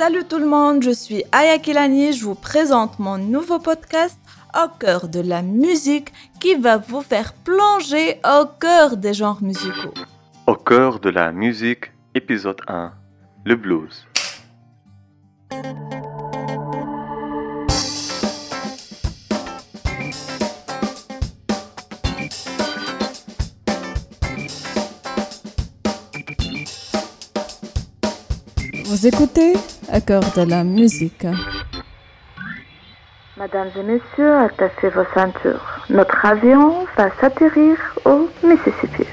Salut tout le monde, je suis Aya Kilani, je vous présente mon nouveau podcast au cœur de la musique qui va vous faire plonger au cœur des genres musicaux. Au cœur de la musique, épisode 1, le blues. Vous écoutez au cœur de la musique. Mesdames et messieurs, attachez vos ceintures. Notre avion va s'atterrir au Mississippi.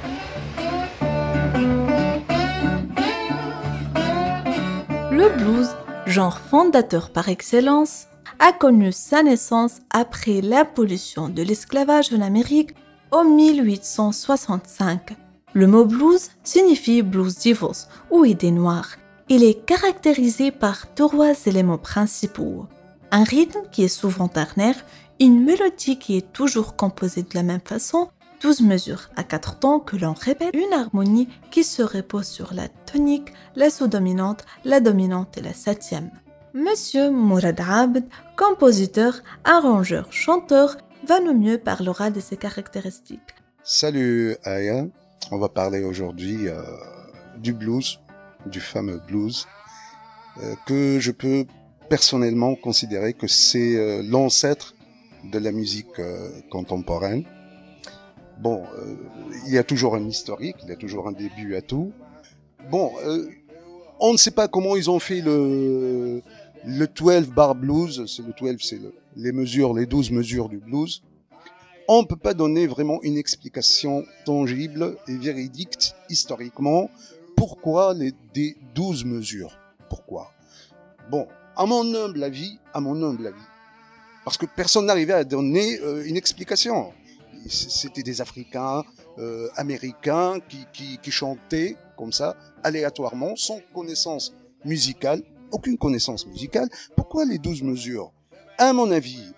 Le blues, genre fondateur par excellence, a connu sa naissance après l'abolition de l'esclavage en Amérique en 1865. Le mot blues signifie blues devils ou idées noires. Il est caractérisé par trois éléments principaux. Un rythme qui est souvent ternaire, une mélodie qui est toujours composée de la même façon, 12 mesures à quatre temps que l'on répète, une harmonie qui se repose sur la tonique, la sous-dominante, la dominante et la septième. Monsieur Mourad Abd, compositeur, arrangeur, chanteur, va nous mieux parlera de ses caractéristiques. Salut Aya, on va parler aujourd'hui euh, du blues, du fameux blues, euh, que je peux personnellement considérer que c'est euh, l'ancêtre de la musique euh, contemporaine. Bon, il y a toujours un historique, il y a toujours un début à tout. Bon, on ne sait pas comment ils ont fait le, le 12 bar blues, c'est le 12, c'est le- les mesures, les 12 mesures du blues. On ne peut pas donner vraiment une explication tangible et véridique historiquement pourquoi les des 12 mesures? Pourquoi? Bon, à mon humble avis, à mon humble avis, parce que personne n'arrivait à donner euh, une explication. C'était des Africains, euh, Américains qui, qui, chantaient comme ça, aléatoirement, sans connaissance musicale, aucune connaissance musicale. Pourquoi les 12 mesures? À mon avis,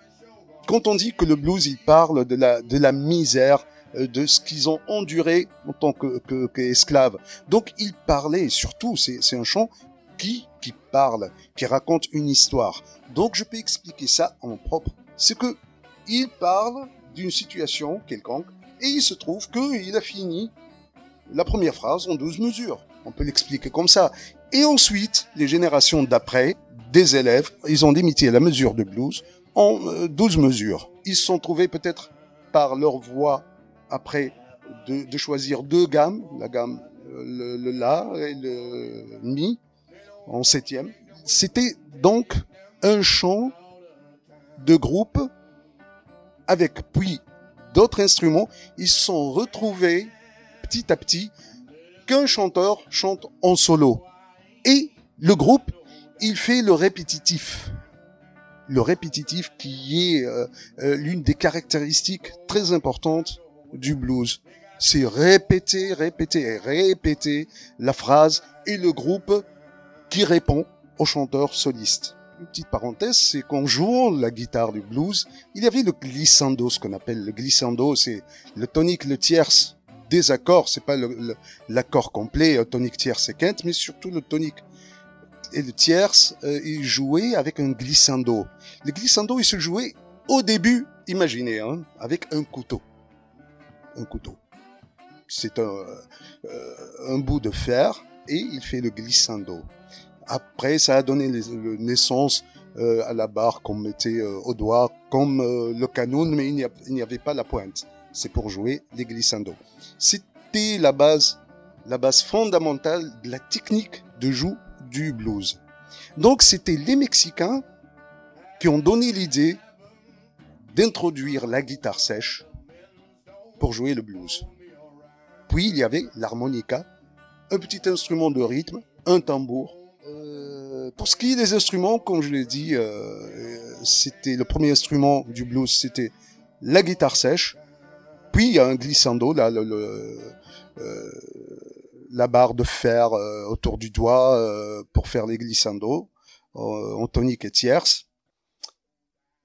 quand on dit que le blues, il parle de la, misère, de ce qu'ils ont enduré en tant que, que, qu'esclaves. Donc, il parlait, surtout, c'est, un chant qui, qui parle, qui raconte une histoire. Donc, je peux expliquer ça en propre. C'est que il parle d'une situation quelconque et il se trouve qu'il a fini la première phrase en 12 mesures. On peut l'expliquer comme ça. Et ensuite, les générations d'après, des élèves, ils ont limité la mesure de blues en euh, 12 mesures. Ils se sont trouvés peut-être par leur voix après de, choisir deux gammes, la gamme euh, le, le la et le mi en septième. C'était donc un chant de groupe avec puis d'autres instruments. Ils sont retrouvés petit à petit qu'un chanteur chante en solo. Et le groupe, il fait le répétitif. Le répétitif qui est euh, euh, l'une des caractéristiques très importantes du blues. C'est répéter, répéter et répéter la phrase et le groupe qui répond au chanteur soliste. Une petite parenthèse, c'est qu'en jouant la guitare du blues, il y avait le glissando, ce qu'on appelle le glissando, c'est le tonique, le tierce des accords, c'est pas l'accord complet, euh, tonique, tierce et quinte, mais surtout le tonique et le tierce, euh, il jouait avec un glissando. Le glissando, il se jouait au début, imaginez, hein, avec un couteau. Couteau. C'est un, euh, un bout de fer et il fait le glissando. Après, ça a donné le- naissance euh, à la barre qu'on mettait euh, au doigt, comme le canon, mais il n'y avait pas la pointe. C'est pour jouer les glissandos. C'était la base, la base fondamentale de la technique de joue du blues. Donc, c'était les Mexicains qui ont donné l'idée d'introduire la guitare sèche pour jouer le blues. Puis, il y avait l'harmonica, un petit instrument de rythme, un tambour. Euh, pour ce qui est des instruments, comme je l'ai dit, euh, c'était le premier instrument du blues, c'était la guitare sèche. Puis il y a un glissando, euh, la barre de fer autour du doigt pour faire les glissandos, en tonique et tierce.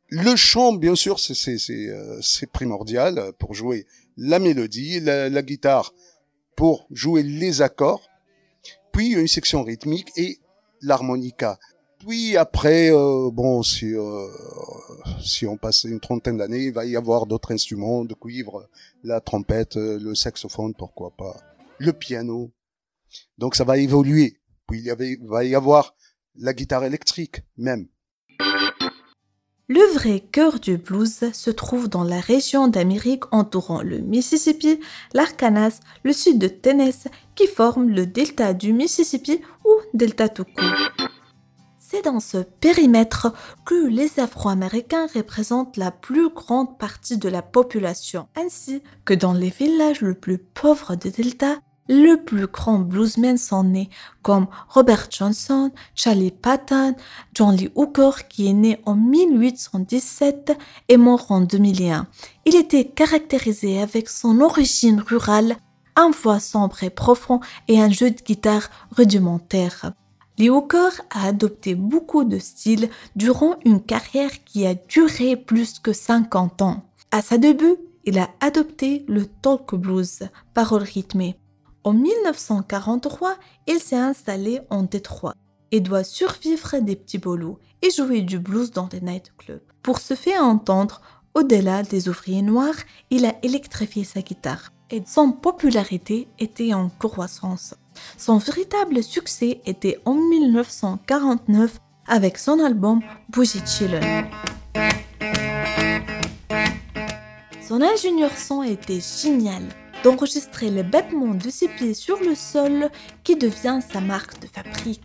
Le chant, bien sûr, c'est primordial pour jouer la mélodie, la, la guitare pour jouer les accords, puis une section rythmique et l'harmonica. Oui, après, euh, bon, si, euh, si on passe une trentaine d'années, il va y avoir d'autres instruments de cuivre, la trompette, euh, le saxophone, pourquoi pas, le piano. Donc ça va évoluer. Puis il y avait, va y avoir la guitare électrique même. Le vrai cœur du blues se trouve dans la région d'Amérique entourant le Mississippi, l'Arkansas, le sud de Tennessee qui forment le delta du Mississippi ou delta tout. C'est dans ce périmètre que les Afro-Américains représentent la plus grande partie de la population, ainsi que dans les villages les plus pauvres de Delta, le plus grand bluesmen sont nés, comme Robert Johnson, Charlie Patton, John Lee Hooker, qui est né en 1817 et mort en 2001. Il était caractérisé avec son origine rurale, un voix sombre et profond et un jeu de guitare rudimentaire. Lee Hooker a adopté beaucoup de styles durant une carrière qui a duré plus que 50 ans. À sa début, il a adopté le talk blues, parole rythmée. En 1943, il s'est installé en Détroit et doit survivre des petits boulots et jouer du blues dans des nightclubs. Pour se faire entendre, au-delà des ouvriers noirs, il a électrifié sa guitare et son popularité était en croissance. Son véritable succès était en 1949 avec son album Bougie Chillin'. Son ingénieur son était génial d'enregistrer les battements de ses pieds sur le sol qui devient sa marque de fabrique.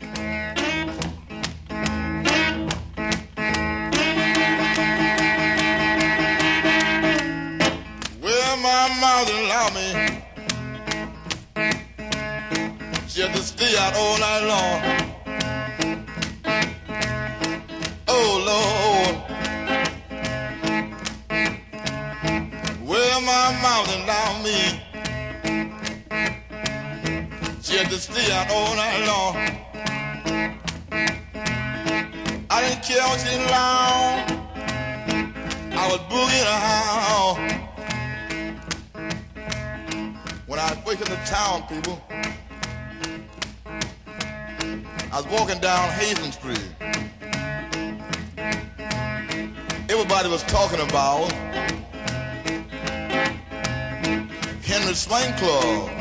She stay out all night long. I didn't care what she long. I was boogieing around. When I was waking the town, people. I was walking down Hazen Street. Everybody was talking about Henry Swing Club.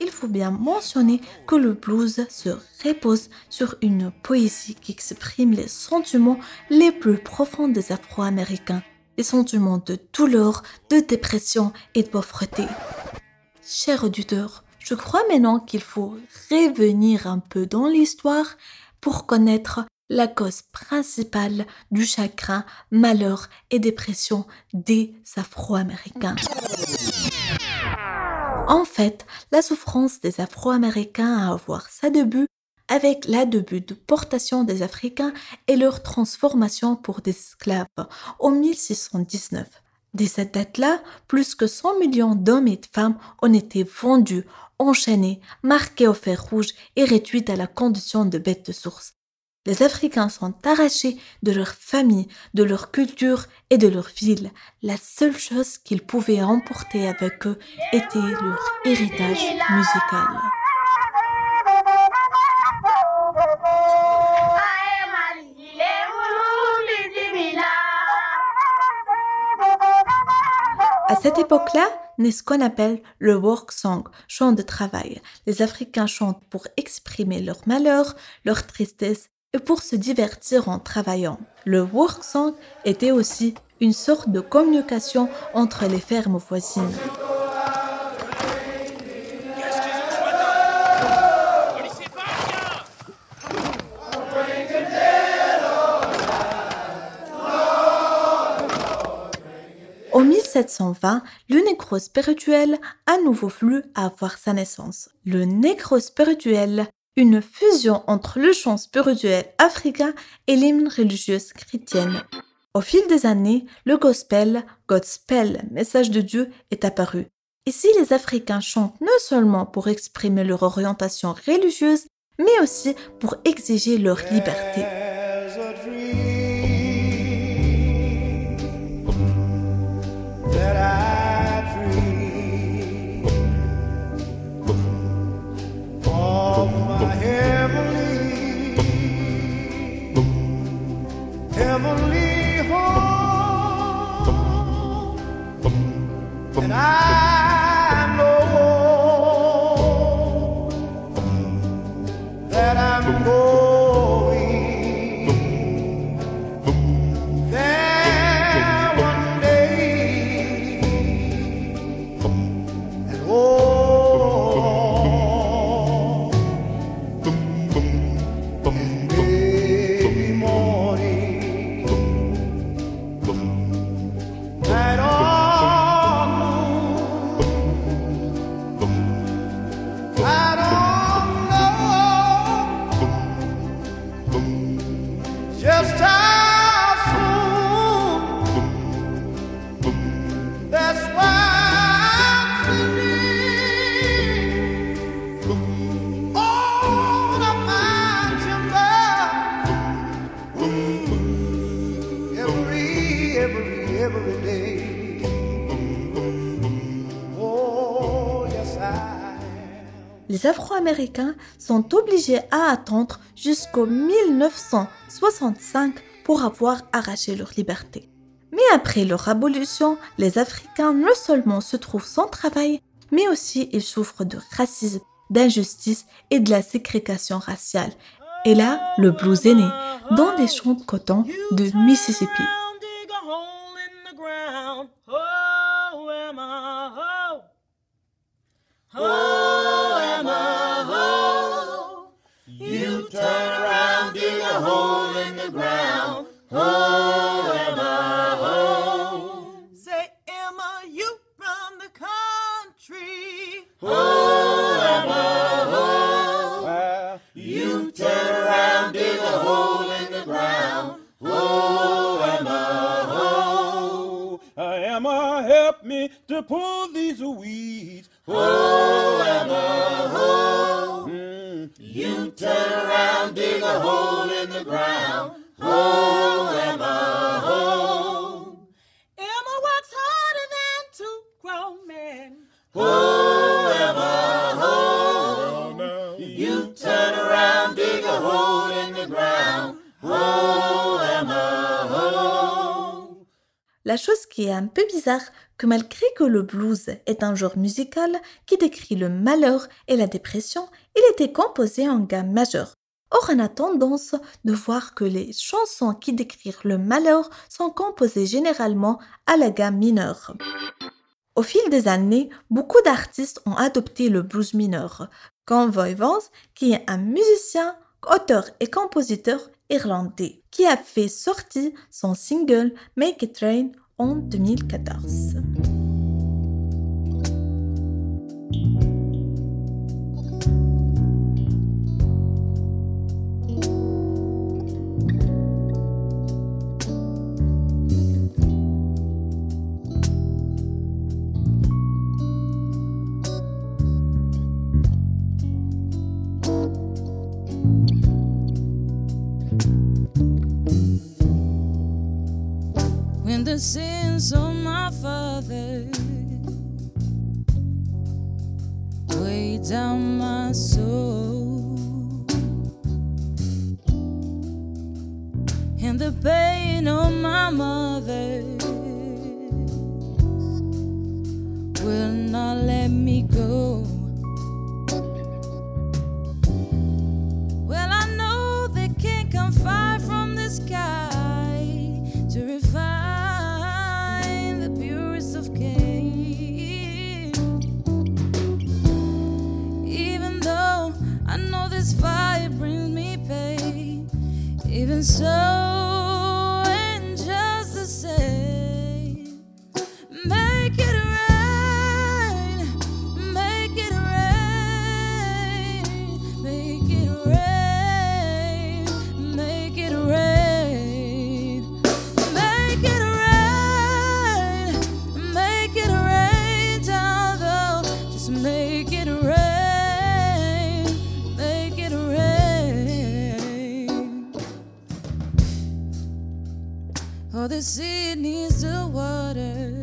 Il faut bien mentionner que le blues se repose sur une poésie qui exprime les sentiments les plus profonds des Afro-Américains, les sentiments de douleur, de dépression et de pauvreté. Chers auditeurs, je crois maintenant qu'il faut revenir un peu dans l'histoire pour connaître la cause principale du chagrin, malheur et dépression des Afro-Américains. En fait, la souffrance des Afro-Américains a à avoir sa début avec la début de portation des Africains et leur transformation pour des esclaves en 1619. Dès cette date-là, plus que 100 millions d'hommes et de femmes ont été vendus, enchaînés, marqués au fer rouge et réduits à la condition de bêtes de source. Les Africains sont arrachés de leur famille, de leur culture et de leur ville. La seule chose qu'ils pouvaient emporter avec eux était leur héritage musical. Cette époque-là, naît ce qu'on appelle le work song, chant de travail. Les Africains chantent pour exprimer leur malheur, leur tristesse et pour se divertir en travaillant. Le work song était aussi une sorte de communication entre les fermes voisines. 1720, le négro spirituel a nouveau voulu avoir sa naissance. Le négro spirituel, une fusion entre le chant spirituel africain et l'hymne religieuse chrétienne. Au fil des années, le gospel, Godspell, message de Dieu, est apparu. Ici, les Africains chantent non seulement pour exprimer leur orientation religieuse, mais aussi pour exiger leur liberté. Heavenly Les Afro-Américains sont obligés à attendre jusqu'au 1965 pour avoir arraché leur liberté. Mais après leur abolition, les Africains non seulement se trouvent sans travail, mais aussi ils souffrent de racisme, d'injustice et de la ségrégation raciale. Et là, le blues est né dans des champs de coton de Mississippi. Down, a hole in the ground. Oh, Emma, oh. Say, Emma, you from the country. Oh, Emma, oh. You turn around, dig a hole in the ground. Oh, Emma, oh. Emma, help me to pull un peu bizarre, que malgré que le blues est un genre musical qui décrit le malheur et la dépression, il était composé en gamme majeure. Or, on a tendance de voir que les chansons qui décrivent le malheur sont composées généralement à la gamme mineure. Au fil des années, beaucoup d'artistes ont adopté le blues mineur, comme Voy Vance, qui est un musicien, auteur et compositeur irlandais, qui a fait sortir son single Make It Rain en 2014. The sins of my father weigh down my soul. And the pain of my mother the sea needs the water.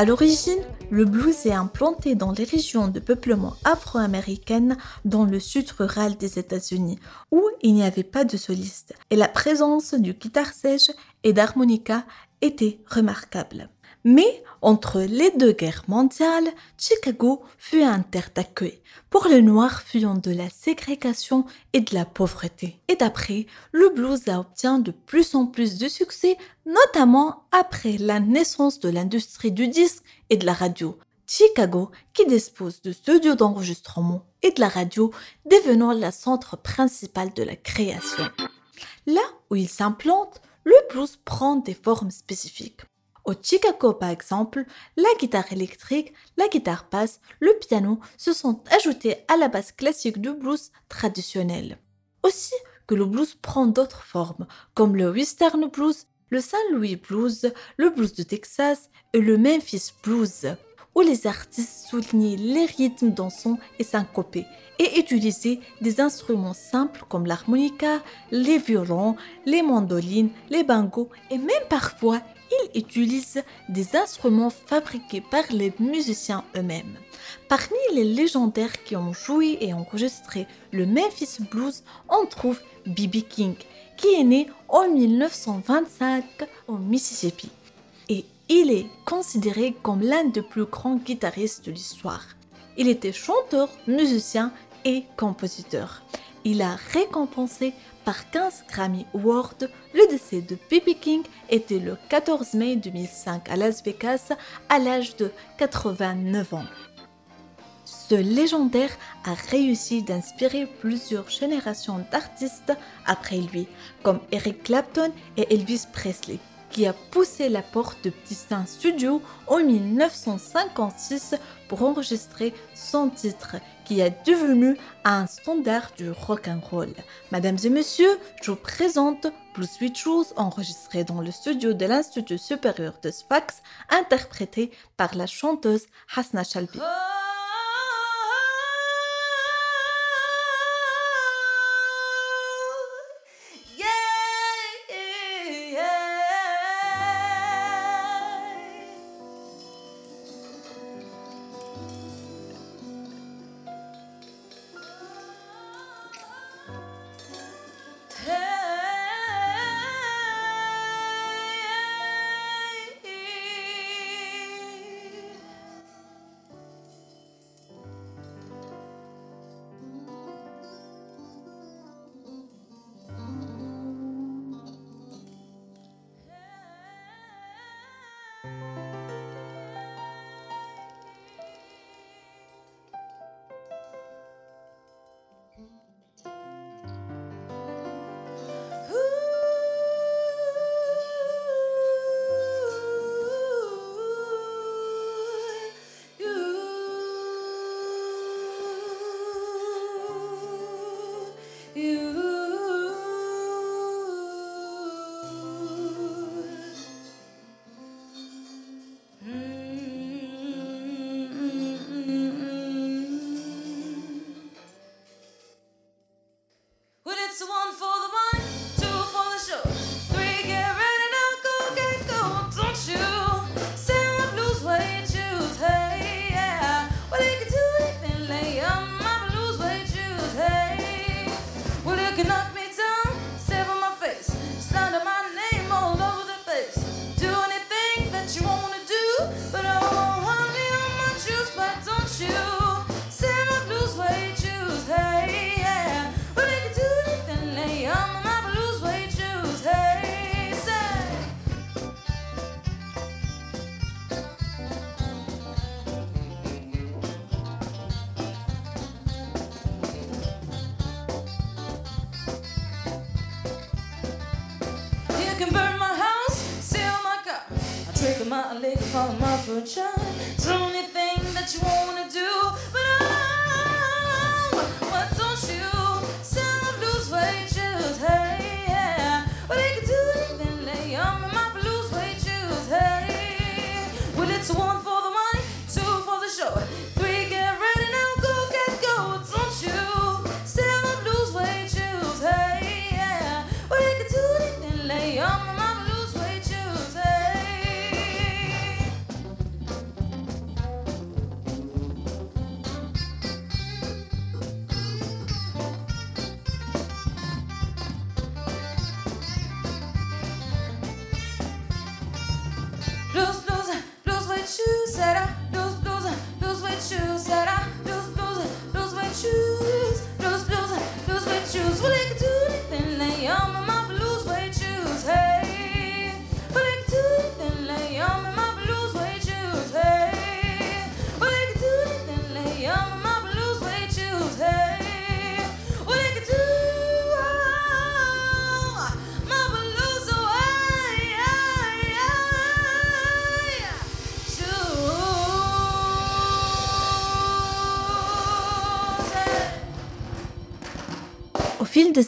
À l'origine, le blues est implanté dans les régions de peuplement afro-américaines dans le sud rural des États-Unis, où il n'y avait pas de soliste, et la présence du guitare sèche et d'harmonica était remarquable. Mais entre les deux guerres mondiales, Chicago fut un terre d'accueil pour les Noirs fuyant de la ségrégation et de la pauvreté. Et d'après, le blues a obtient de plus en plus de succès, notamment après la naissance de l'industrie du disque et de la radio. Chicago, qui dispose de studios d'enregistrement et de la radio, devenant le centre principal de la création. Là où il s'implante, le blues prend des formes spécifiques. Au Chicago, par exemple, la guitare électrique, la guitare basse, le piano se sont ajoutés à la base classique du blues traditionnel. Aussi que le blues prend d'autres formes, comme le Western blues, le Saint Louis blues, le blues de Texas et le Memphis blues, où les artistes soulignaient les rythmes dansants et syncopés et utilisaient des instruments simples comme l'harmonica, les violons, les mandolines, les bongos et même parfois ils utilisent des instruments fabriqués par les musiciens eux-mêmes. Parmi les légendaires qui ont joué et enregistré le Memphis Blues, on trouve B.B. King, qui est né en 1925 au Mississippi. Et il est considéré comme l'un des plus grands guitaristes de l'histoire. Il était chanteur, musicien et compositeur. Il a récompensé par 15 Grammy Awards. Le décès de B.B. King était le 14 mai 2005 à Las Vegas à l'âge de 89 ans. Ce légendaire a réussi d'inspirer plusieurs générations d'artistes après lui, comme Eric Clapton et Elvis Presley, qui a poussé la porte de Petit Studio en 1956 pour enregistrer son titre, qui est devenu un standard du rock and roll. Mesdames et messieurs, je vous présente Blue Sweet Shoes, enregistré dans le studio de l'Institut supérieur de Sfax, interprété par la chanteuse Hasna Shalbi. sunshine.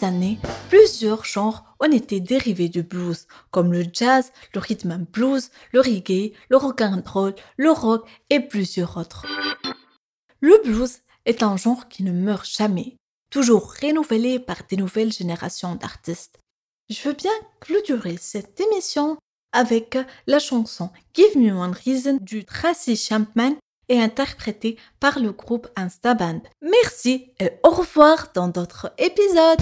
années, plusieurs genres ont été dérivés du blues, comme le jazz, le rhythm and blues, le reggae, le rock and roll, le rock et plusieurs autres. Le blues est un genre qui ne meurt jamais, toujours renouvelé par des nouvelles générations d'artistes. Je veux bien clôturer cette émission avec la chanson Give Me One Reason du Tracy Chapman et interprété par le groupe Instaband. Merci et au revoir dans d'autres épisodes.